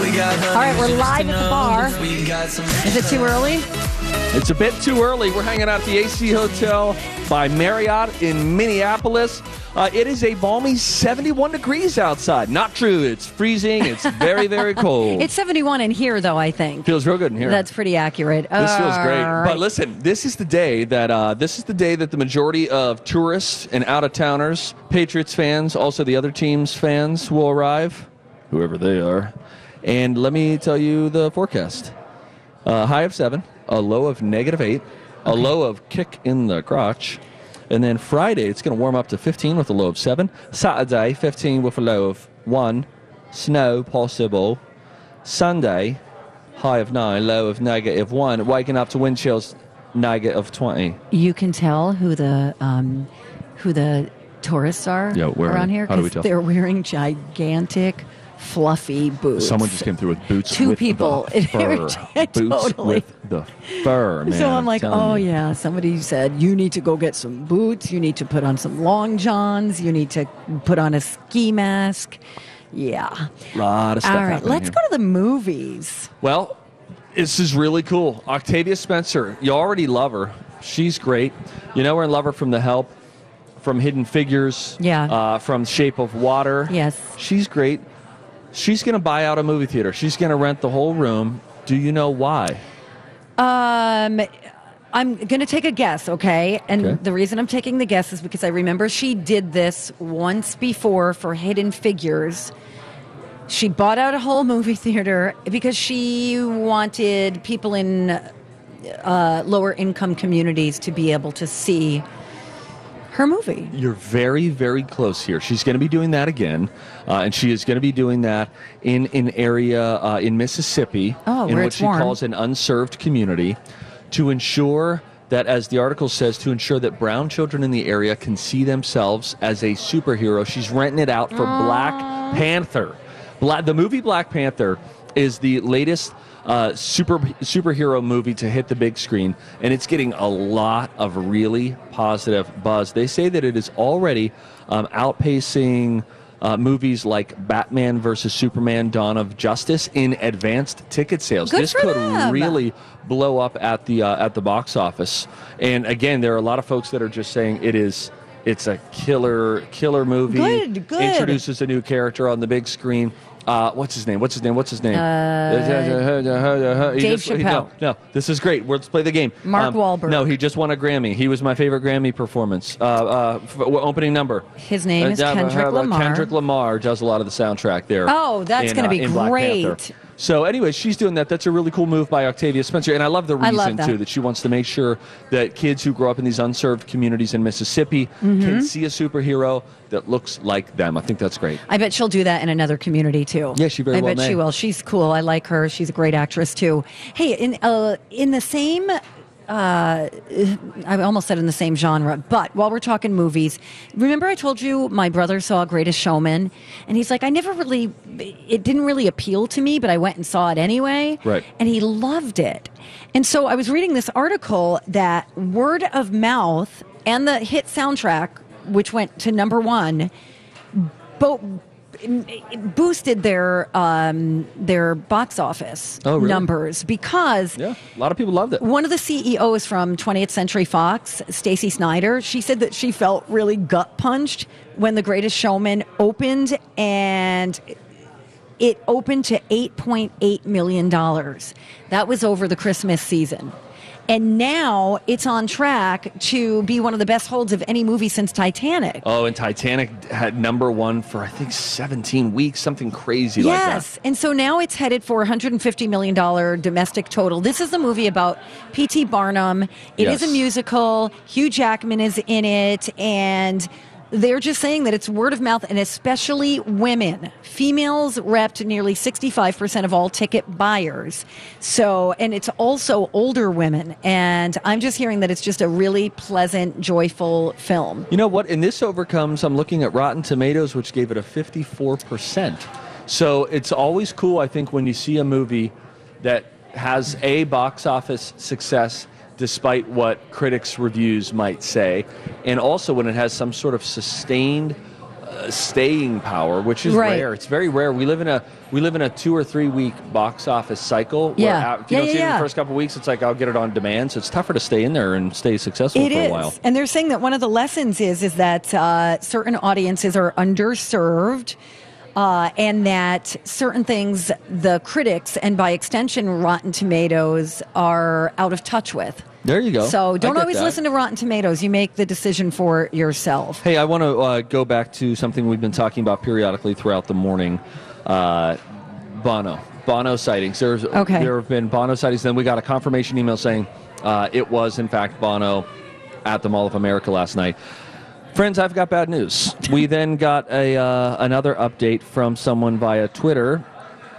All right, we're live at the bar. Is it too early? It's a bit too early. We're hanging out at the AC Hotel by Marriott in Minneapolis. Uh, it is a balmy 71 degrees outside. Not true. It's freezing. It's very, very cold. It's 71 in here, though, I think. feels real good in here. That's pretty accurate. This feels great. All But listen, this is the day that uh, this is the day that the majority of tourists and out of towners, Patriots fans, also the other teams' fans will arrive, whoever they are. And let me tell you the forecast: uh, high of seven, a low of negative eight, a low of kick in the crotch. And then Friday, it's going to warm up to 15 with a low of 7. Saturday, 15 with a low of 1. Snow possible. Sunday, high of 9, low of negative 1. Waking up to wind chills, negative 20. You can tell who the um, who the tourists are Yeah, around here How do we 'cause tell? they're wearing gigantic, fluffy boots. Someone just came through with boots Two with people. the fur. boots Totally. with the fur, man. so I'm like, telling oh you. yeah. Somebody said you need to go get some boots. You need to put on some long johns. You need to put on a ski mask. Yeah. A lot of stuff All right, let's here. go to the movies. Well, this is really cool. Octavia Spencer, you already love her. She's great. You know, we're in love her from The Help, from Hidden Figures, Yeah. uh, from Shape of Water. Yes. She's great. She's going to buy out a movie theater. She's going to rent the whole room. Do you know why? Um, I'm going to take a guess, okay? And Okay. the reason I'm taking the guess is because I remember she did this once before for Hidden Figures. She bought out a whole movie theater because she wanted people in uh, lower income communities to be able to see her movie. You're very, very close here. She's going to be doing that again, uh, and she is going to be doing that in an area uh, in Mississippi, Oh, in what she warm. calls an unserved community, to ensure that, as the article says, to ensure that brown children in the area can see themselves as a superhero. She's renting it out for Black Panther. Bla- the movie Black Panther is the latest uh, super superhero movie to hit the big screen, and it's getting a lot of really positive buzz. They say that it is already um, outpacing uh, movies like Batman versus Superman: Dawn of Justice in advanced ticket sales. Good this could them. really blow up at the uh, at the box office. And again, there are a lot of folks that are just saying it is. It's a killer, killer movie. Good, good. Introduces a new character on the big screen. Uh, what's his name? What's his name? What's his name? Uh, Dave Chappelle. No, no, this is great. Let's play the game. Mark Wahlberg. No, he just won a Grammy. He was my favorite Grammy performance. Uh, uh, f- opening number. His name is Uh, Kendrick uh, Lamar. Kendrick Lamar does a lot of the soundtrack there. Oh, that's gonna uh, be Black great. So, anyway, she's doing that. That's a really cool move by Octavia Spencer, and I love the I love reason that. too that she wants to make sure that kids who grow up in these unserved communities in Mississippi Mm-hmm. can see a superhero that looks like them. I think that's great. I bet she'll do that in another community too. Yeah, she very well. I well bet she will. She's cool. I like her. She's a great actress too. Hey, in uh, in the same. Uh, I almost said in the same genre, but while we're talking movies, remember I told you my brother saw Greatest Showman, and he's like, I never really, it didn't really appeal to me, but I went and saw it anyway, Right. And he loved it, and so I was reading this article that word of mouth and the hit soundtrack, which went to number one, both boosted their um, their box office Oh, really? numbers because Yeah, a lot of people loved it. one of the CEOs from 20th Century Fox, Stacey Snider, she said that she felt really gut punched when The Greatest Showman opened and it opened to 8.8 million dollars. That was over the Christmas season. And now it's on track to be one of the best holds of any movie since Titanic. Oh, and Titanic had number one for I think 17 weeks, something crazy like that. Yes. And so now it's headed for $150 million domestic total. This is a movie about P.T. Barnum. It is Yes. a musical. Hugh Jackman is in it. And they're just saying that it's word of mouth and especially women. Females repped nearly 65% of all ticket buyers. So, and it's also older women. And I'm just hearing that it's just a really pleasant, joyful film. You know what? And this overcomes, I'm looking at Rotten Tomatoes, which gave it a 54%. So it's always cool, I think, when you see a movie that has a box office success despite what critics' reviews might say, and also when it has some sort of sustained uh, staying power, which is Right. rare. It's very rare. We live in a we live in a two or three week box office cycle. Where Yeah. out- if you Yeah, don't yeah, see it in the first couple weeks, it's like I'll get it on demand. So it's tougher to stay in there and stay successful It for is, a while. and they're saying that one of the lessons is is that uh, certain audiences are underserved, uh, and that certain things the critics and by extension Rotten Tomatoes are out of touch with. There you go. So don't always that. listen to Rotten Tomatoes. You make the decision for yourself. Hey, I want to uh, go back to something we've been talking about periodically throughout the morning. Uh, Bono, Bono sightings. There's Okay. there have been Bono sightings. Then we got a confirmation email saying uh, it was in fact Bono at the Mall of America last night. Friends, I've got bad news. We then got a uh, another update from someone via Twitter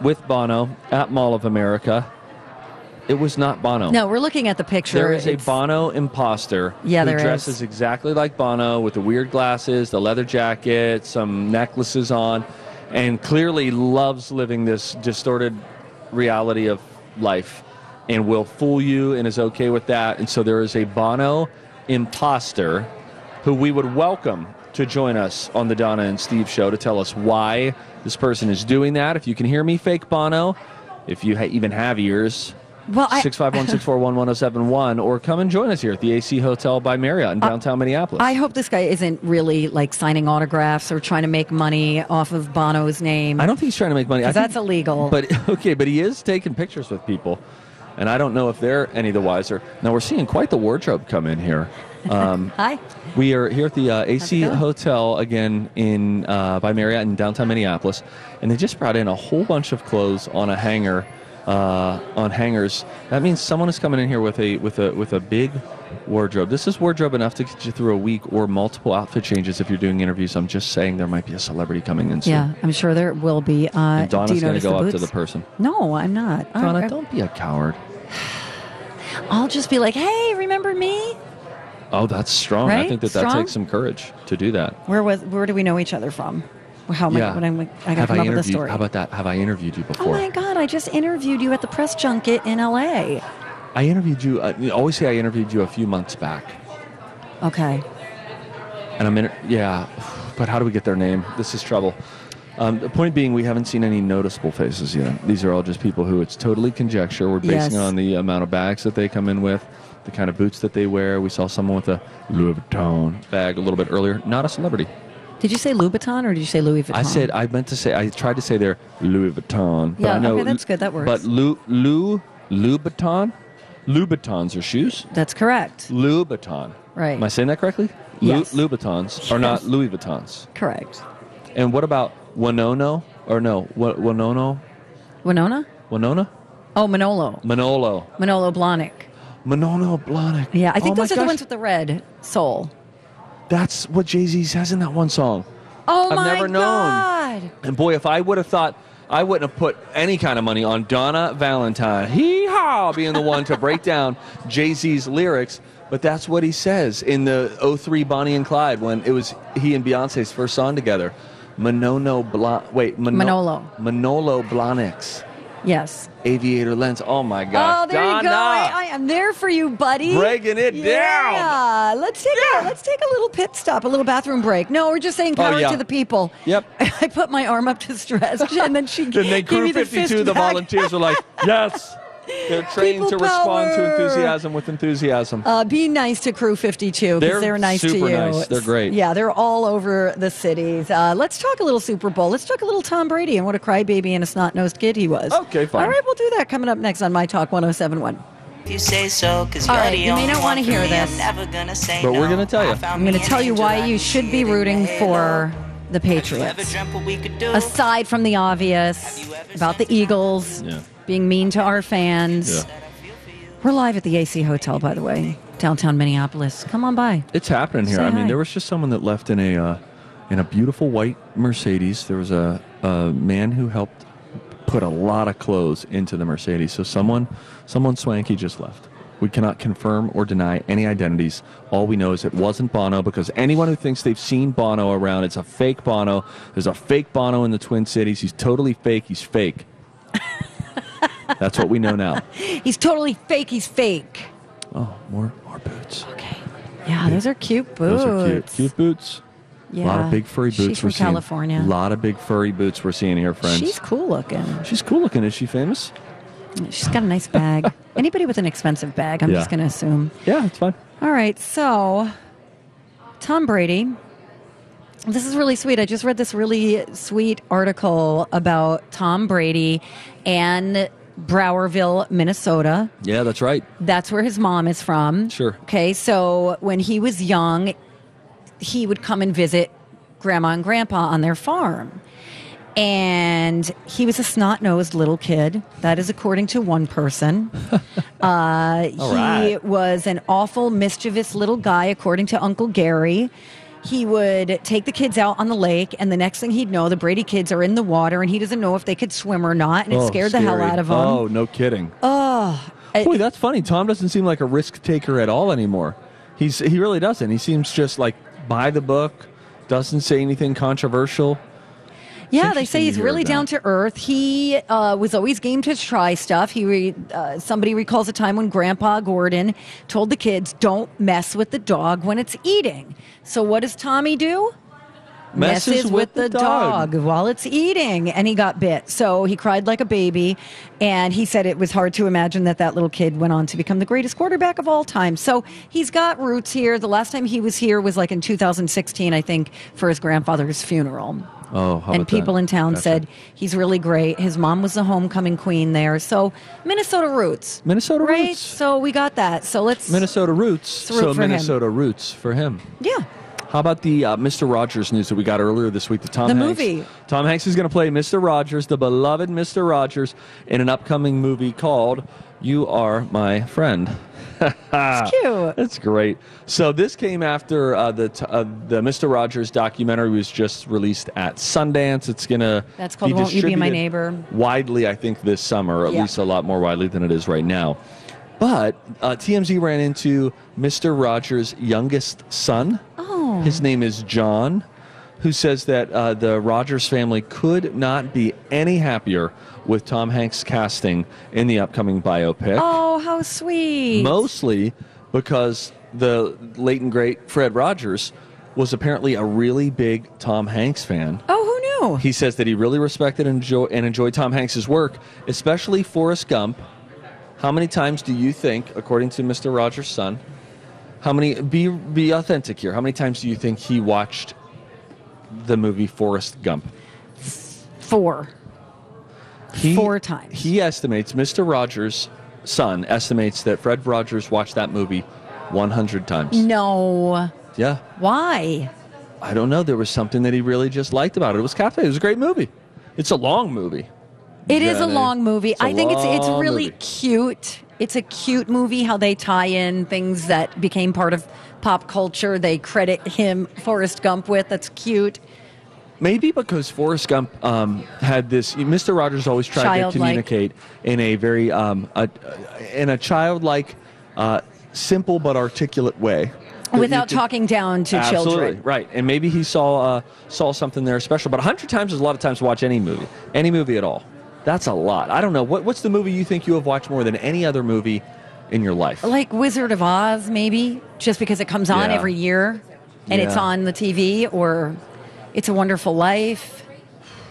with Bono at Mall of America. It was not Bono. No, we're looking at the picture. There is a Bono imposter Yeah, who there is. dresses exactly like Bono with the weird glasses, the leather jacket, some necklaces on, and clearly loves living this distorted reality of life and will fool you and is okay with that. And so there is a Bono imposter who we would welcome to join us on the Donna and Steve show to tell us why this person is doing that. If you can hear me, fake Bono, if you ha- even have ears, Well, Six five one six four one one zero seven one, or come and join us here at the AC Hotel by Marriott in downtown Minneapolis. I hope this guy isn't really like signing autographs or trying to make money off of Bono's name. I don't think he's trying to make money. Think- that's illegal. But okay, but he is taking pictures with people, and I don't know if they're any the wiser. Now we're seeing quite the wardrobe come in here. Um, Hi. we are here at the uh, AC? Hotel again in uh, by Marriott in downtown Minneapolis, and they just brought in a whole bunch of clothes on a hanger. Uh, on hangers. That means someone is coming in here with a with a with a big wardrobe. This is wardrobe enough to get you through a week or multiple outfit changes if you're doing interviews. I'm just saying there might be a celebrity coming in soon. Yeah, I'm sure there will be. Uh, And do Donna's going to go up to the person. No, I'm not. I- Donna, I- don't be a coward. I'll just be like, hey, remember me? Oh, that's strong. I think that that takes some courage to do that. Where was? Where do we know each other from? How am I? When I'm, I got to come I up with a story. How about that? Have I interviewed you before? oh my God! I just interviewed you at the press junket in L.A. I interviewed you. Uh, you always say I interviewed you a few months back, Okay. and I'm in. Yeah, but how do we get their name? This is trouble. Um, the point being, we haven't seen any noticeable faces yet. These are all just people who it's totally conjecture. We're basing Yes. it on the amount of bags that they come in with, the kind of boots that they wear. We saw someone with a Louis Vuitton bag a little bit earlier. Not a celebrity. Did you say Louboutin or did you say Louis Vuitton? I said I meant to say I tried to say they're Louis Vuitton. But Yeah, I know, okay, that's good, that works. But Lou Lou Louboutin, Louboutins are shoes. That's correct. Louboutin. Right. Am I saying that correctly? Yes. Lou, Louboutins are not Louis Vuittons. Correct. And what about Wanono or no Wa- Wanono Winona? Winona Oh, Manolo. Manolo Manolo Blahnik. Manolo Blahnik. Yeah, I think Oh those are the ones with the red sole. That's what Jay Z says in that one song. Oh I've my never known. God! And boy, if I would have thought, I wouldn't have put any kind of money on Donna Valentine, hee haw, being the one to break down Jay Z's lyrics. But that's what he says in the 03 Bonnie and Clyde when it was he and Beyonce's first song together. Manono Bla- wait, Mano- Manolo. Manolo Blahniks. Yes. Aviator lens. Oh my gosh. Oh, there you go. I, I am there for you, buddy. Breaking it down. yeah. Let's take a let's take a little pit stop, a little bathroom break. No, we're just saying oh, power Oh, yeah. to the people. Yep. I put my arm up to stretch, and then she Then they gave me crew the fist 52, the volunteers were like, yes. They're trained People to respond to enthusiasm with enthusiasm. Uh, be nice to Crew 52 They're because they're nice to super you. nice. They're great. Yeah, they're all over the cities. Uh, let's talk a little Super Bowl. Let's talk a little Tom Brady and what a crybaby and a snot nosed kid he was. Okay, fine. All right, we'll do that coming up next on My Talk 1071. If you say so, cause All you're right, the you may not wanna hear me, this. I'm never gonna say But we're gonna tell you. I found I'm going to tell you why you should be rooting for the Have you ever Patriots. dreamt what we could do? Aside from the obvious about the Eagles Yeah. Being mean to our fans. Yeah. We're live at the AC Hotel, by the way, downtown Minneapolis. Come on by. It's happening here. Say I mean, there was just someone that left in a uh, in a beautiful white Mercedes. There was a, a man who helped put a lot of clothes into the Mercedes. So someone someone swanky just left. We cannot confirm or deny any identities. All we know is it wasn't Bono because anyone who thinks they've seen Bono around, it's a fake Bono. There's a fake Bono in the Twin Cities. He's totally fake. He's fake. That's what we know now. He's totally fake. He's fake. Oh, more more boots. Okay. Yeah, those are cute boots. Those are cute. Cute boots. Yeah. A lot of big furry She's boots from we're seeing. California. A lot of big furry boots we're seeing here, friends. She's cool looking. She's cool looking. Is she famous? She's got a nice bag. Anybody with an expensive bag, I'm Yeah. just going to assume. Yeah, it's fine. All right, so Tom Brady. This is really sweet. I just read this really sweet article about Tom Brady and Browerville, Minnesota. Yeah, that's right. That's where his mom is from. Sure. Okay, so when he was young, he would come and visit grandma and grandpa on their farm. And he was a snot nosed little kid. That is according to one person. Uh, he right. was an awful, mischievous little guy, according to Uncle Gary. He would take the kids out on the lake, and the next thing he'd know, the Brady kids are in the water, and he doesn't know if they could swim or not, and it Oh, scared the hell out of him. Oh, no kidding. I- Boy, that's funny. Tom doesn't seem like a risk taker at all anymore. He's he really doesn't. He seems just like by the book, doesn't say anything controversial. Yeah, they say he's really that. down to earth. He uh, was always game to try stuff. He re- uh, somebody recalls a time when Grandpa Gordon told the kids, "Don't mess with the dog when it's eating." So what does Tommy do? Messes with the dog. while it's eating, and he got bit. So he cried like a baby, and he said it was hard to imagine that that little kid went on to become the greatest quarterback of all time. So he's got roots here. The last time he was here was like in 2016, I think, for his grandfather's funeral Oh, how and about that? people in town Gotcha. said he's really great. His mom was the homecoming queen there. So Minnesota roots. Minnesota Roots. right? roots. So we got that. So let's Minnesota roots. root So for him. Minnesota roots for him. Yeah. How about the uh, Mr. Rogers news that we got earlier this week? The Tom The Hanks. movie. Tom Hanks is going to play Mr. Rogers, the beloved Mr. Rogers, in an upcoming movie called "You Are My Friend." It's cute. That's great. So this came after uh, the t- uh, the Mr. Rogers documentary was just released at Sundance. It's gonna That's called be Won't You Be My Neighbor? widely, I think, this summer, at Yeah. least a lot more widely than it is right now. But uh, TMZ ran into Mr. Rogers' youngest son. Oh. His name is John, who says that uh, the Rogers family could not be any happier with Tom Hanks' casting in the upcoming biopic. Oh, how sweet. Mostly because the late and great Fred Rogers was apparently a really big Tom Hanks fan. oh, who knew? He says that he really respected and, enjoy, and enjoyed Tom Hanks' work, especially Forrest Gump. How many times do you think, according to Mr. Rogers' son, how many be be authentic here? How many times do you think he watched the movie Forrest Gump? Four. He, Four times. He estimates Mr. Rogers' son estimates that Fred Rogers watched that movie 100 times. No. Yeah, Why? I don't know. There was something that he really just liked about it. It was captivating. It was a great movie. It's a long movie. It is a long movie. I think it's it's really movie. cute. It's a cute movie how they tie in things that became part of pop culture. They credit him Forrest Gump with. That's cute. Maybe because Forrest Gump um, had this. Mr. Rogers always tried to communicate in a very um, a, in a childlike, uh, simple but articulate way. Without could- talking down to Absolutely children. right, and maybe he saw uh, saw something there special. But a hundred times is a lot of times to watch any movie, any movie at all. That's a lot. I don't know what what's the movie you think you have watched more than any other movie in your life. Like Wizard of Oz, maybe, just because it comes on Yeah. every year and it's on the TV, or It's a Wonderful Life.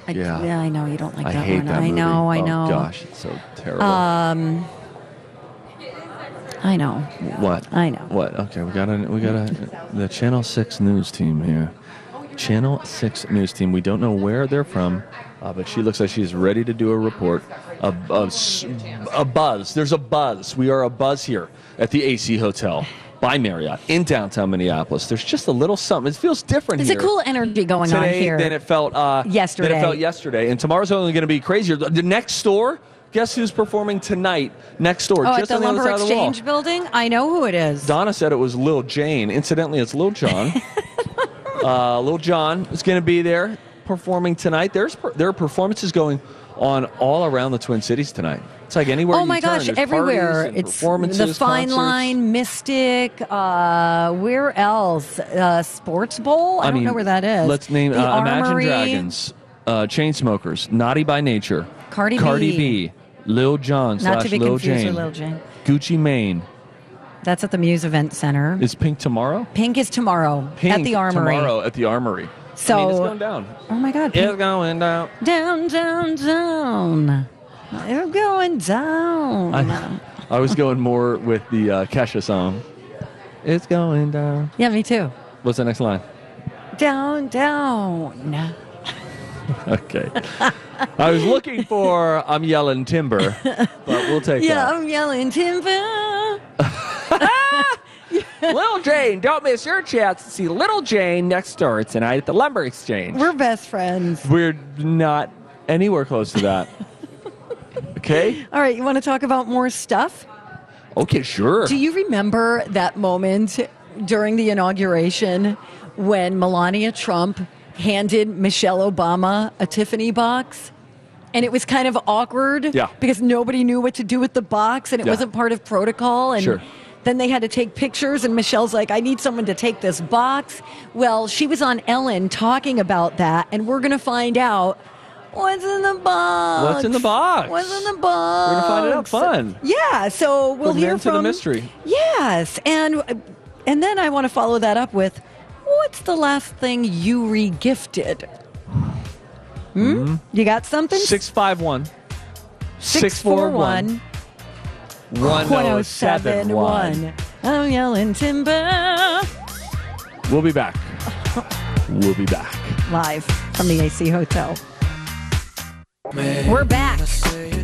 I, Yeah. I know you don't like I that hate one. that I movie. know, I oh, know. Gosh, it's so terrible. Um, I know. what? I know. What? Okay, we got a we got a the Channel Six news team here. Channel Six news team. We don't know where they're from, uh, but she looks like she's ready to do a report. A buzz. There's a buzz. We are a buzz here at the AC Hotel by Marriott in downtown Minneapolis. There's just a little something. It feels different There's here. a cool energy going on today here. than it felt uh, Than Yesterday. it felt yesterday, and tomorrow's only going to be crazier. The, next door. Guess who's performing tonight? Next door, oh, at the on the Lumber of the. Exchange building? I know who it is. Donna said it was Lil Jane. Incidentally, it's Lil Jon. uh, Lil Jon is going to be there performing tonight. There's per- there are performances going on all around the Twin Cities tonight. It's like anywhere. Oh my gosh, everywhere. It's the Fine concerts. Line, Mystic, uh, where else? Uh, Sports Bowl? I, don't mean, know where that is. Let's name uh, Imagine. Dragons, uh, Chainsmokers, Naughty by Nature, Cardi Cardi B. B, Lil Jon Not to slash be Lil confused Jane, with Lil Jane. Gucci Mane, That's at the Muse Event Center. Is Pink tomorrow? Pink is tomorrow Pink at the Armory. tomorrow at the Armory. So- I mean, it's going down. Oh my God! It's going down. down, down, down. They're going down. I, I was going more with the uh, Kesha song. It's going down. yeah, me too. What's the next line? Down, down. Okay. I was looking for I'm yelling timber, but we'll take Yeah, that. I'm yelling timber. Little Jane, don't miss your chance to see Little Jane next door tonight at the Lumber Exchange. We're best friends. We're not anywhere close to that. okay? All right, you want to talk about more stuff? Okay, sure. Do you remember that moment during the inauguration when Melania Trump handed Michelle Obama a Tiffany box? And it was kind of awkward Yeah. because nobody knew what to do with the box and it Yeah. wasn't part of protocol. And Sure. Then they had to take pictures, and Michelle's like, I need someone to take this box. Well, she was on Ellen talking about that, and we're going to find out what's in the box. What's in the box? What's in the box? We're gonna find it out. Fun. Yeah, so we'll hear to the mystery. Yes, and and then I want to follow that up with what's the last thing you regifted? Hmm? You got something? 651 641 1071. I'm yelling timber. We'll be back. We'll be back. Live from the AC Hotel. We're back.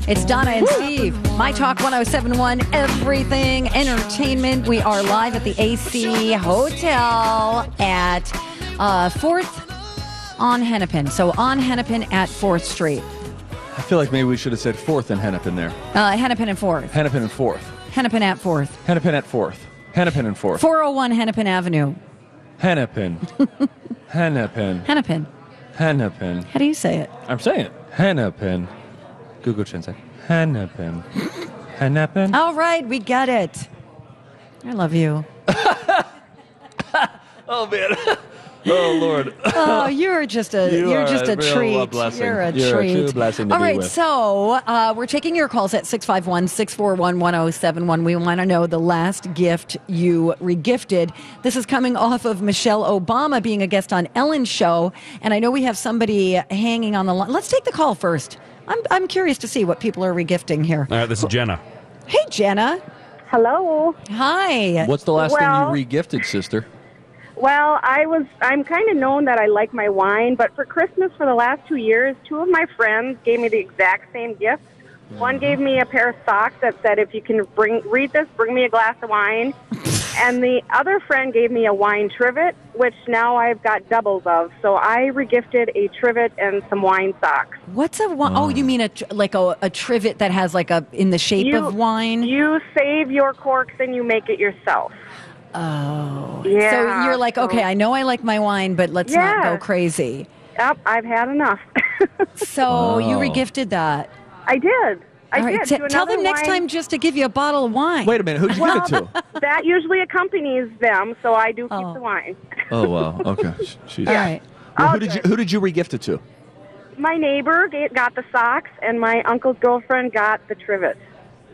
It's Donna and Steve. My Talk 1071, everything entertainment. We are live at the AC Hotel at uh, 4th on Hennepin. So on Hennepin at 4th Street. I feel like maybe we should have said fourth and Hennepin there. Uh, Hennepin and 4th. Hennepin and fourth. Hennepin at 4th. Hennepin at fourth. Hennepin and fourth. 401 Hennepin Avenue. Hennepin. Hennepin. Hennepin. Hennepin. How do you say it? I'm saying it. Hennepin. Google Translate. Hennepin. Hennepin. All right, we got it. I love you. Oh man. Oh Lord. Oh, you're just a You you are are just a, a real treat. blessing. You're a You're a treat. true blessing to All be right, with. so uh, we're taking your calls at 651-641-1071. We want to know the last gift you regifted. This is coming off of Michelle Obama being a guest on Ellen's show, and I know we have somebody hanging on the line. Let's take the call first. I'm I'm curious to see what people are regifting here. All right, this is Jenna. Hey, Jenna. Hello. Hi. What's the last Well- thing you regifted, sister? Well, I was I'm kind of known that I like my wine, but for Christmas for the last 2 years, two of my friends gave me the exact same gift. One gave me a pair of socks that said if you can bring read this, bring me a glass of wine. and the other friend gave me a wine trivet, which now I've got doubles of. So I regifted a trivet and some wine socks. What's a wine? Oh, you mean a like a, a trivet that has like a in the shape You- of wine? You save your corks and you make it yourself. Oh, Yeah, So you're like, so- okay, I know I like my wine, but let's not go crazy. Yep, I've had enough. So you Oh. regifted that. I did. I All right, did. t- tell another them next time just to give you a bottle of wine. Wait a minute. Who'd you give it to? that usually accompanies them, so I do keep Oh. the wine. Oh wow. Okay. She's. All right. Well, who Okay. did you Who did you regift it to? My neighbor got the socks, and my uncle's girlfriend got the trivet.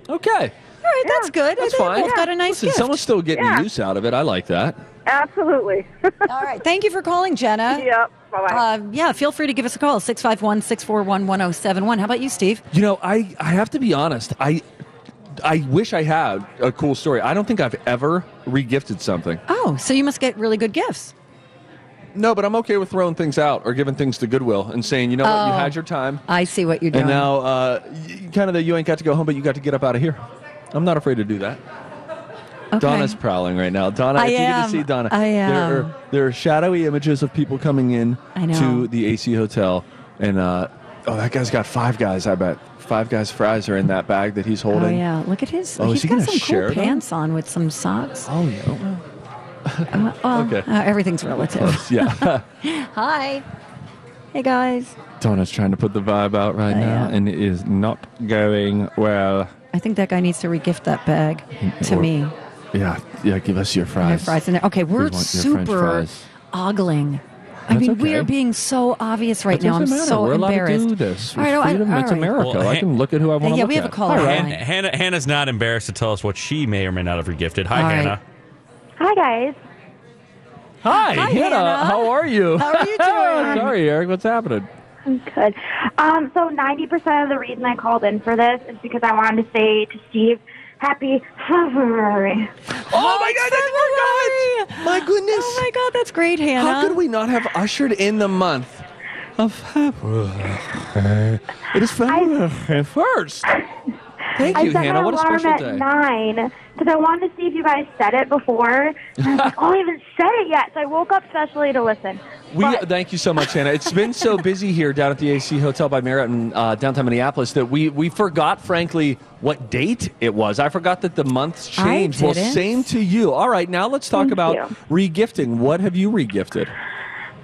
Okay. All right, that's good. That's they fine. both got a nice Listen, gift. someone's still getting Yeah. use out of it. I like that. Absolutely. All right. Thank you for calling, Jenna. yep. Bye bye. Uh, yeah, feel free to give us a call, 651 641 1071. How about you, Steve? You know, I I have to be honest. I I wish I had a cool story. I don't think I've ever regifted something. Oh, so you must get really good gifts. No, but I'm okay with throwing things out or giving things to Goodwill and saying, you know what, you Oh. had your time, I see what you're doing. and now uh, y- kind of the you ain't got to go home, but you got to get up out of here. I'm not afraid to do that. okay. Donna's prowling right now. Donna, I if you get to see Donna, I am. There are, there are shadowy images of people coming in to the AC hotel, and uh, oh, that guy's got five guys. I bet five guys fries are in that bag that he's holding. Oh, yeah. Look at his. Oh, he's he got some cool them? pants on with some socks. Oh yeah. Uh, well, Okay. uh, everything's relative. yeah. Hi. Hey, guys. Donna's trying to put the vibe out right I now, am. and it is not going well. I think that guy needs to regift that bag to Or- me. Yeah, yeah. Give us your My fries. fries in there. Okay, we're want super fries. ogling I mean, That's we are being so obvious right It now. I'm matter. so We're allowed embarrassed. to do this. All right, oh, I- Freedom. all it's. America. Well, I can look at who I want to yeah, look we have a at. caller All right. line. Han- Hannah, Hannah's not embarrassed to tell us what she may or may not have regifted. Hi, All right. Hannah. Hi, guys. Hi, Hi, Hannah. Hannah. How are you? How are you doing? Sorry, Eric. What's happening? Good. Um, so 90% of the reason I called in for this is because I wanted to say to Steve, happy February. Oh, my God, that's February. My goodness. Oh my God, that's great, Hannah. How could we not have ushered in the month of February? It is February first. Thank I you, set Hannah. my What a alarm special at day. 9 because I wanted to see if you guys said it before. And I was like, oh, I haven't said it yet. So I woke up specially to listen. We But- thank you so much, Hannah. It's been so busy here down at the AC Hotel by Marriott in uh, downtown Minneapolis that we we forgot, frankly, what date it was. I forgot that the months I changed. Well, same to you. All right, now let's talk Thank about you. regifting. What have you regifted?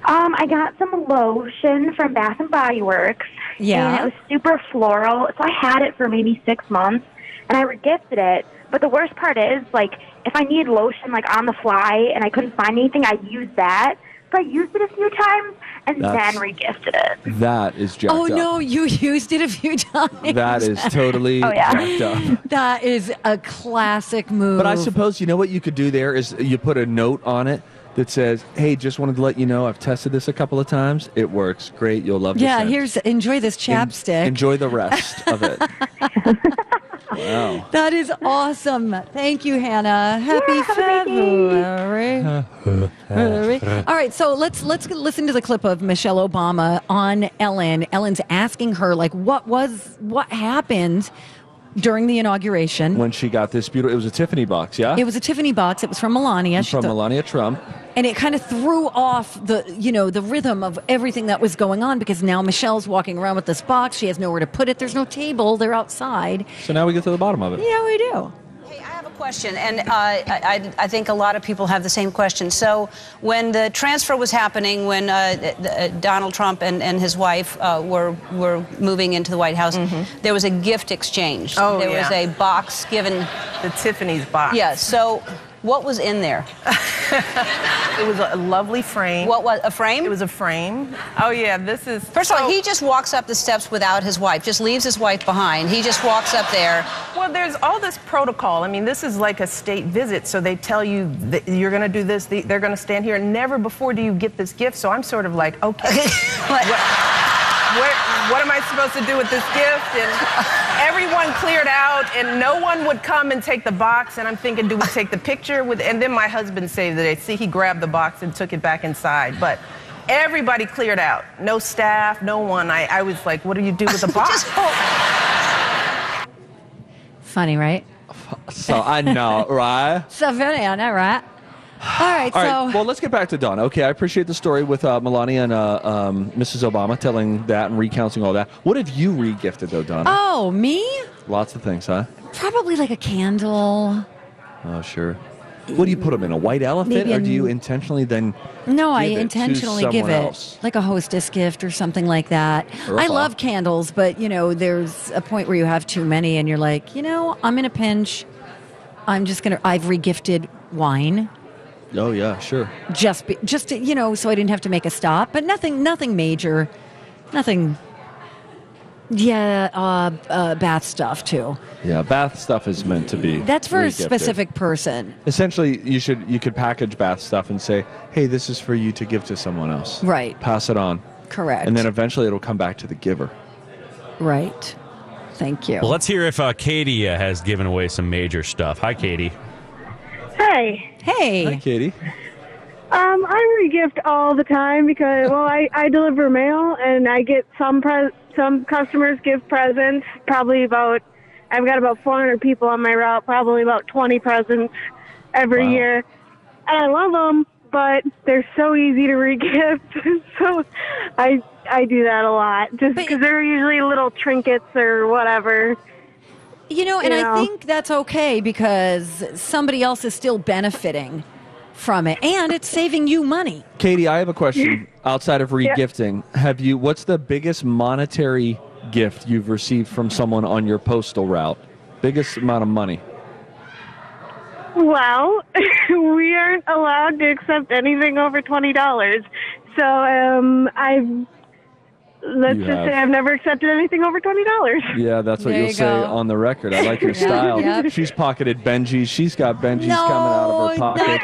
Um, I got some lotion from Bath and Body Works. Yeah. And it was super floral. So I had it for maybe six months, and I regifted it. But the worst part is, like, if I need lotion, like, on the fly, and I couldn't find anything, I used that. So I used it a few times, and That's- then regifted it. That is jacked Oh up. no, you used it a few times. That is totally Oh, yeah. jacked up. That is a classic move. But I suppose you know what you could do there is you put a note on it that says, "Hey, just wanted to let you know I've tested this a couple of times. It works great. You'll love the Yeah, scent. here's enjoy this En- chapstick. enjoy the rest of it." wow. That is awesome. Thank you, Hannah. Happy Yeah, have a great day. February. All right, so let's let's listen to the clip of Michelle Obama on Ellen. Ellen's asking her like, what was what happened during the inauguration? When she got this beautiful, it was a Tiffany box, yeah, it was a Tiffany box. It was from Melania. From thought- Melania Trump. and it kind of threw off the you know the rhythm of everything that was going on because now Michelle's walking around with this box. She has nowhere to put it. There's no table. They're outside. So now we get to the bottom of it. Yeah, we do. Question, and uh, I, I, I think a lot of people have the same question. So, when the transfer was happening, when uh, th- Donald Trump and, and his wife uh, were were moving into the White House, there was a gift exchange. Mm-hmm. Oh, there was a box given. The Tiffany's box. Yeah. So, what was in there? It was a lovely frame. What was a frame? It was a frame. Oh yeah, this is. First of all, he just walks up the steps without his wife. Just leaves his wife behind. He just walks up there. Well, there's all this protocol. I mean, this is like a state visit, so they tell you that you're going to do this. They're going to stand here. Never before do you get this gift. So I'm sort of like, okay, What? what, what am I supposed to do with this gift? And everyone cleared out, and no one would come and take the box. And I'm thinking, do we take the picture with? And then my husband saved it. See, he grabbed the box and took it back inside, but. Everybody cleared out. No staff, no one. I, I was like, what do you do with the box? Funny, right? So I know, right? So funny, I know, right? All right, All so. Well, let's get back to Donna. Okay, I appreciate the story with uh, Melania and uh, um, Mrs. Obama telling that and recounting all that. What have you regifted though, Donna? oh, me? Lots of things, huh? Probably like a candle. Oh, sure. What do you put them in? A white elephant, Maybe or do you intentionally then? No, I give it to intentionally give it else? like a hostess gift or something like that. Or I pop. love candles, but you know, there's a point where you have too many and you're like, you know, I'm in a pinch. I'm just gonna. I've regifted wine Oh yeah, sure. just be, just to, you know, so I didn't have to make a stop, but nothing, nothing major, nothing. Yeah, uh, uh, bath stuff too. Yeah, bath stuff is meant to be. That's for a specific person, Essentially, you should you could package bath stuff and say, "Hey, this is for you to give to someone else." Right. Pass it on, correct? and then eventually it'll come back to the giver. right. Thank you. Well, let's hear if uh, Katie uh, has given away some major stuff. Hi, Katie. Hey. Hey, Hi, Katie. Um, I regift all the time because well, I, I deliver mail and I get some pre- some customers give presents. Probably about I've got about 400 people on my route. Probably about 20 presents every Wow. year, and I love them. But they're so easy to regift, so I I do that a lot just because they're usually little trinkets or whatever. You know, and You I think that's okay because somebody else is still benefiting from it and it's saving you money. Katie, I have a question. Outside of Yeah. regifting, have you? What's the biggest monetary gift you've received from someone on your postal route? Biggest amount of money. Well, we aren't allowed to accept anything over twenty dollars. So um, I've let's You just have. say I've never accepted anything over twenty dollars. Yeah, that's what There you'll you say go. on the record. I like your Yeah, style. yep. She's pocketed Benjis. She's got Benjis coming out of her No, pocket. not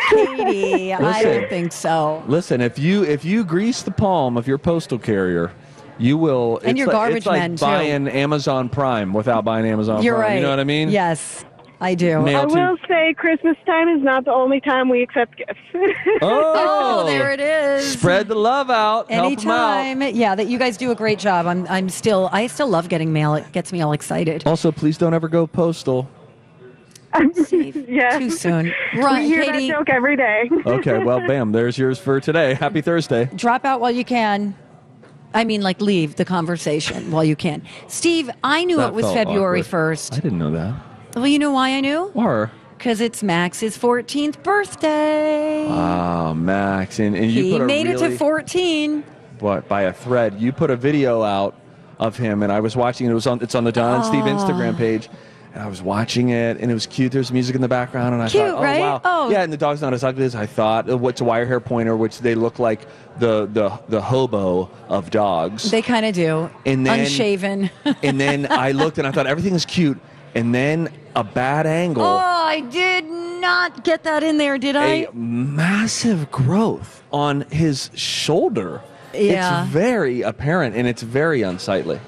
Katie. I don't think so. Listen, if you if you grease the palm of your postal carrier, you will. And it's your like, garbage it's like men, too. buying Amazon Prime without buying Amazon You're Prime. right. You know what I mean? Yes, I do. Mail I to- will say Christmas time is not the only time we accept gifts. Oh, Oh, there it is. Spread the love out. Help 'em out. Anytime. Yeah, that you guys do a great job. I'm I'm still I still love getting mail. It gets me all excited. Also, please don't ever go postal. yeah. Too soon. We hear Katie. that joke every day. Okay, well, bam. There's yours for today. Happy Thursday. Drop out while you can. I mean, like leave the conversation while you can. Steve, I knew That it was felt February awkward. 1st. I didn't know that. Well, you know why I knew? Or Because it's Max's 14th birthday. oh, Max, and, and you he made it to 14. what by a thread. You put a video out of him, and I was watching. it. It was on. It's on the Don and Steve Instagram page. And I was watching it, and it was cute. There's music in the background, and I Cute, thought, oh right? wow, Oh. yeah. And the dog's not as ugly as I thought. Uh, What's a wire hair pointer, which they look like the the the hobo of dogs. They kind of do. And then- Unshaven. and then I looked, and I thought everything is cute, and then a bad angle. oh, I did not get that in there, did I? a massive growth on his shoulder. Yeah. It's very apparent and it's very unsightly.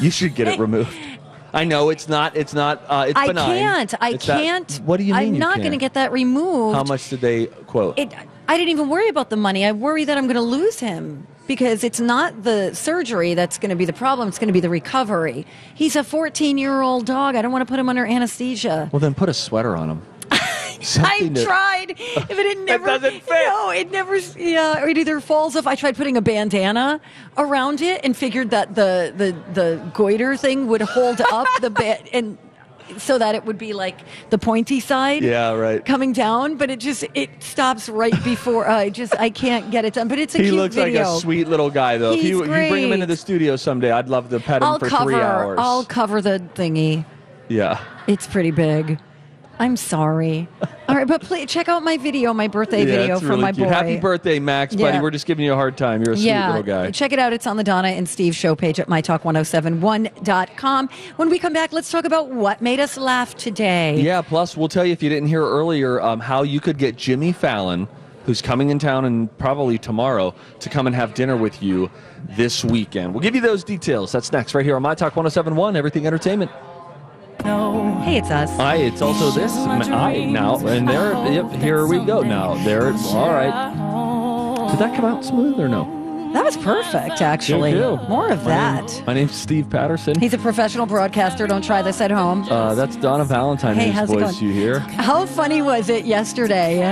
you should get it removed. I know it's not. It's not. Uh, it's I benign. can't. I It's can't. what do you mean? I'm you not going to get that removed. How much did they quote? It, I didn't even worry about the money. I worry that I'm going to lose him because it's not the surgery that's going to be the problem. It's going to be the recovery. He's a 14 year old dog. I don't want to put him under anesthesia. well, then put a sweater on him. I to- tried, but it never doesn't fit. No, it never. Yeah, it either falls off. I tried putting a bandana around it and figured that the the the goiter thing would hold up the bit and so that it would be like the pointy side. Yeah, right. Coming down, but it just it stops right before I just I can't get it done. But it's a He cute looks video. like a sweet little guy, though. if He's you, you bring him into the studio someday, I'd love to pet him I'll for cover. three hours. I'll cover the thingy. yeah. It's pretty big. I'm sorry. All right, but please check out my video, my birthday yeah, video from really my cute. boy. Happy birthday, Max, buddy. We're just giving you a hard time. You're a sweet yeah, little guy. check it out. It's on the Donna and Steve show page at mytalk1071.com. When we come back, let's talk about what made us laugh today. Yeah, plus we'll tell you if you didn't hear earlier um, how you could get Jimmy Fallon, who's coming in town and probably tomorrow, to come and have dinner with you this weekend. We'll give you those details. That's next, right here on My Talk 1071, Everything Entertainment. Hey, it's us. I, it's also this. I now, and there, yep, here we go now. There, it's All right. Did that come out smooth or no? That was perfect, actually. More of My name- that. My name's Steve Patterson. He's a professional broadcaster. Don't try this at home. Uh, that's Donna Valentine, Hey, how's it going? you hear. How funny was it yesterday?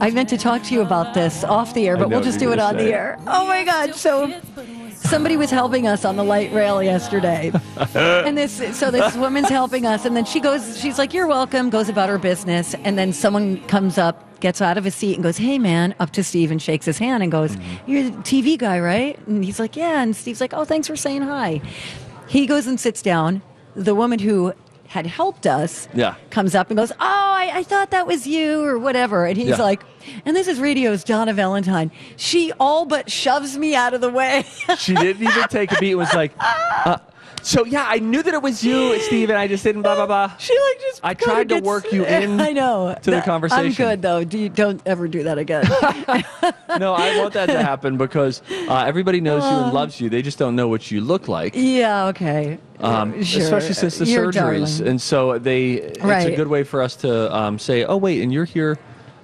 I meant to talk to you about this off the air, but we'll just do it on the air. Oh my God. So somebody was helping us on the light rail yesterday. and this so this woman's helping us and then she goes she's like you're welcome goes about her business and then someone comes up gets out of his seat and goes hey man up to steve and shakes his hand and goes Mm-hmm. you're the tv guy right and he's like yeah and steve's like oh thanks for saying hi he goes and sits down the woman who had helped us Yeah. comes up and goes, Oh, I, I thought that was you or whatever. And he's Yeah. like, And this is radio's Donna Valentine. She all but shoves me out of the way. She didn't even take a beat. It was like, uh, so yeah, I knew that it was you, Steve, and I just didn't blah blah blah. she like just. I tried to gets- work you in I know to the conversation. I'm good though. Do you, don't ever do that again. No, I want that to happen because uh, everybody knows you Uh. and loves you. They just don't know what you look like. yeah. Okay. Um, Sure. Especially since the You're surgeries, darling. and so they. It's a good way for us to um, say, "Oh, wait, and you're here."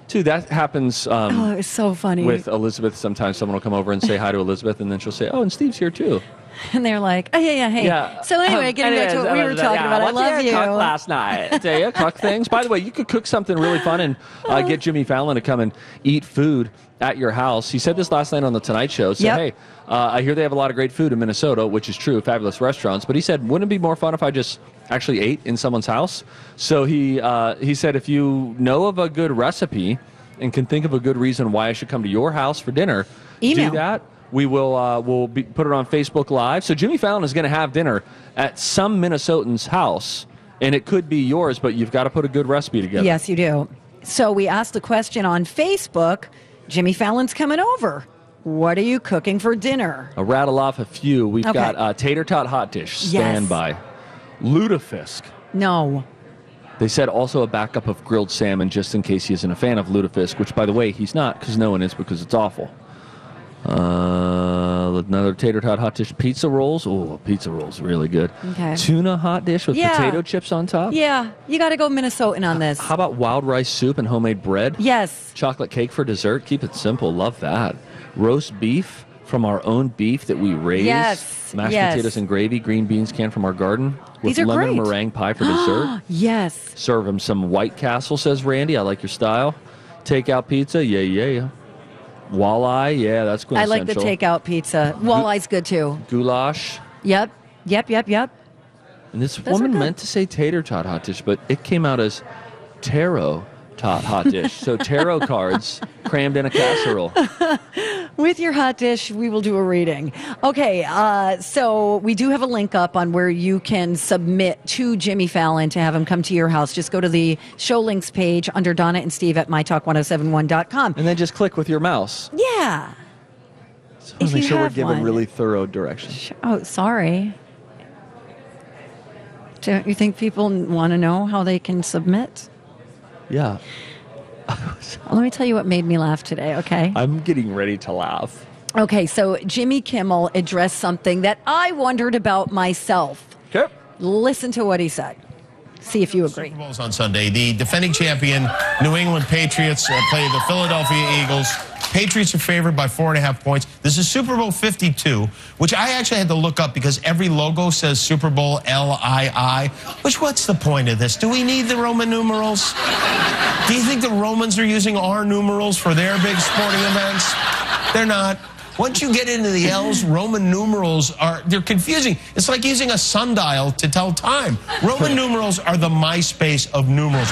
Too. That happens um, Oh, it's so funny. with Elizabeth. Sometimes someone will come over and say hi to Elizabeth, and then she'll say, "Oh, and Steve's here too." and they're like, Oh yeah, yeah, hey. Yeah. So anyway, Um, getting back to what we were talking yeah, about, I love you. Cook last night. Do you cook things? By the way, you could cook something really fun and uh, get Jimmy Fallon to come and eat food at your house. He said this last night on the Tonight Show. So Yep. hey, uh, I hear they have a lot of great food in Minnesota, which is true, fabulous restaurants. But he said, wouldn't it be more fun if I just actually ate in someone's house? So he uh, he said, if you know of a good recipe and can think of a good reason why I should come to your house for dinner, Email. do that. We will uh, we'll be, put it on Facebook Live. So Jimmy Fallon is going to have dinner at some Minnesotan's house, and it could be yours, but you've got to put a good recipe together. Yes, you do. So we asked the question on Facebook Jimmy Fallon's coming over. what are you cooking for dinner? I'll rattle off a few. We've Okay. got uh, tater tot hot dish. Yes. Stand by. Lutefisk. No. They said also a backup of grilled salmon just in case he isn't a fan of lutefisk, which, by the way, he's not because no one is because it's awful. Uh, another tater tot hot dish. Pizza rolls. Oh, pizza rolls really good. Okay. Tuna hot dish with Yeah. potato chips on top. Yeah, you got to go Minnesotan on this. How about wild rice soup and homemade bread? Yes. Chocolate cake for dessert. Keep it simple. Love that. Roast beef from our own beef that we raise. Yes, Mashed yes. potatoes and gravy. Green beans canned from our garden. With These are lemon great. meringue pie for dessert. yes. Serve him some White Castle, says Randy. I like your style. Takeout pizza. Yeah, yeah, yeah. Walleye. Yeah, that's good. I like the takeout pizza. Walleye's good too. Goulash. Yep. Yep, yep, yep. And this Those woman meant to say tater tot hot dish, but it came out as tarot tot hot dish. so tarot cards crammed in a casserole. With your hot dish, we will do a reading. Okay, uh, so we do have a link up on where you can submit to Jimmy Fallon to have him come to your house. Just go to the show links page under Donna and Steve at mytalk1071.com. And then just click with your mouse. Yeah. So If make you sure we're given one. really thorough directions. Oh, sorry. Don't you think people want to know how they can submit? Yeah. Let me tell you what made me laugh today, okay? I'm getting ready to laugh. Okay, so Jimmy Kimmel addressed something that I wondered about myself. Okay. Listen to what he said. See if you agree. Super Bowls on Sunday. The defending champion New England Patriots uh, play the Philadelphia Eagles. Patriots are favored by four and a half points. This is Super Bowl 52, which I actually had to look up because every logo says Super Bowl L-I-I. Which what's the point of this? Do we need the Roman numerals? Do you think the Romans are using our numerals for their big sporting events? They're not. Once you get into the L's, Roman numerals are they're confusing. It's like using a sundial to tell time. Roman numerals are the MySpace of numerals.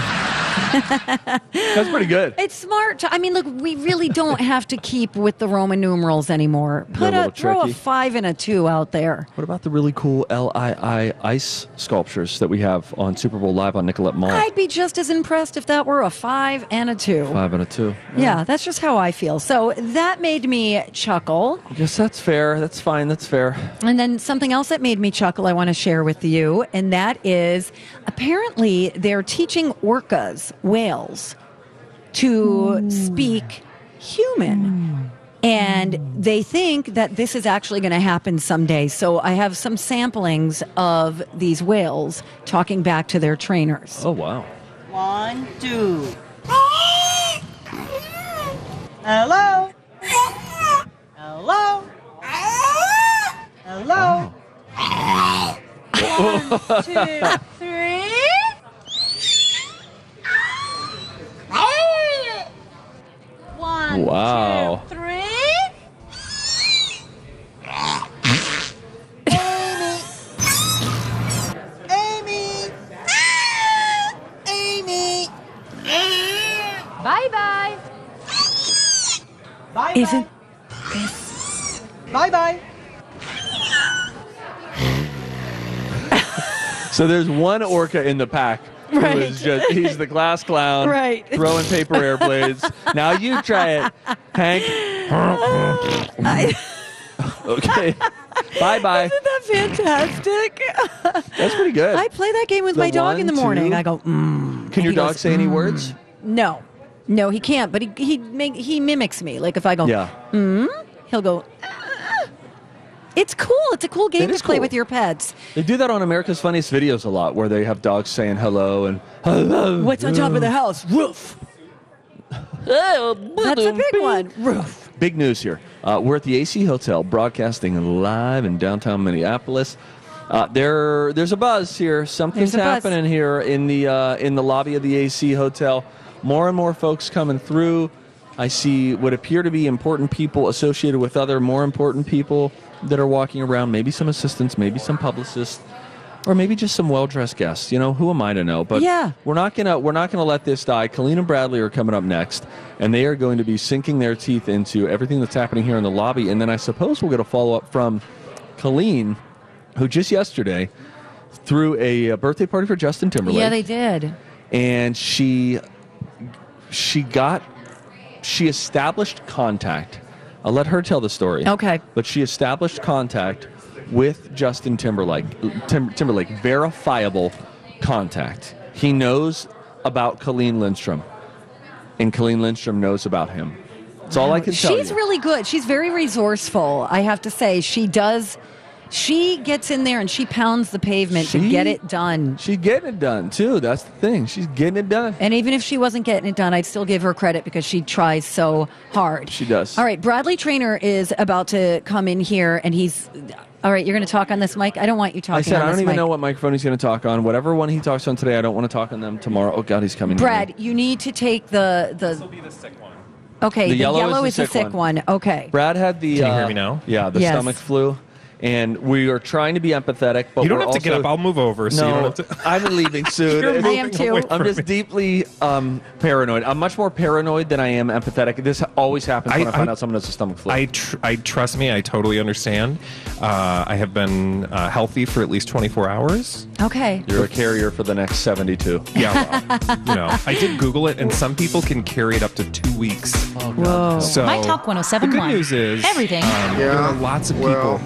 That's pretty good. It's smart. I mean, look, we really don't have to keep with the Roman numerals anymore. Put a a, little throw a five and a two out there. What about the really cool LII ice sculptures that we have on Super Bowl Live on Nicollet Mall? I'd be just as impressed if that were a five and a two. Five and a two. Yeah, that's just how I feel. So that made me chuckle. Yes, that's fair. That's fine. That's fair. And then something else that made me chuckle, I want to share with you, and that is apparently they're teaching orcas, whales, to hmm. speak human. And they think that this is actually going to happen someday. So I have some samplings of these whales talking back to their trainers. Oh, wow. One, two. Hello. Hello. Hello. One, three. One, Wow. two, So there's one orca in the pack who Right. is just, he's the glass clown, Right. throwing paper airblades. now you try it, Hank. okay. Bye bye. Isn't that fantastic? That's pretty good. I play that game with The my dog in the morning. two. I go, mm. Can your dog goes, say any "Mm." words? No, no, he can't. But he he make, he mimics me. Like if I go, Yeah. mm, he'll go. It's cool. It's a cool game It to play cool. with your pets. They do that on America's Funniest Videos a lot, where they have dogs saying hello and hello. What's on top of the house? Roof. That's a big one. Roof. Big news here. Uh, we're at the AC Hotel, broadcasting live in downtown Minneapolis. Uh, there, there's a buzz here. Something's There's a buzz. happening here in the uh, in the lobby of the AC Hotel. More and more folks coming through. I see what appear to be important people associated with other more important people that are walking around. Maybe some assistants, maybe some publicists, or maybe just some well-dressed guests. You know, who am I to know? But Yeah. we're not gonna we're not gonna let this die. Colleen and Bradley are coming up next, and they are going to be sinking their teeth into everything that's happening here in the lobby. And then I suppose we'll get a follow up from Colleen, who just yesterday threw a, birthday party for Justin Timberlake Yeah, they did. and she she got she established contact I'll let her tell the story. Okay. But she established contact with Justin Timberlake. Tim, Timberlake, verifiable contact. He knows about Colleen Lindstrom, and Colleen Lindstrom knows about him. That's all I can tell She's you. really good. She's very resourceful. I have to say, she does. She gets in there and she pounds the pavement to get it done. She's getting it done too. That's the thing. She's getting it done. And even if she wasn't getting it done, I'd still give her credit because she tries so hard. She does. All right, Bradley Traynor is about to come in here, and he's. All right, you're going to talk on this mic. I don't want you talking. I said on I don't even mic. know what microphone he's going to talk on. Whatever one he talks on today, I don't want to talk on them tomorrow. Oh God, he's coming. in. Brad, you need to take the the. This will be the sick one. Okay, The the, yellow yellow, is is the the sick sick one. one. Okay. Brad had the. Can you uh, hear me now? Yeah, the Yes. stomach flu, and we are trying to be empathetic. But You don't we're have to get up. I'll move over, so no, you don't to- I'm leaving soon. You're I am too. I'm just me. deeply um, paranoid. I'm much more paranoid than I am empathetic. This always happens when I, I- find I- out someone has a stomach flu. I, tr- I trust me. I totally understand. Uh, I have been uh, healthy for at least 24 hours. Okay. You're a carrier for the next 72. Yeah, well, you know, I did Google it, and some people can carry it up to two weeks. Whoa. So My Talk the 1071. good news is Everything. um, there are lots of people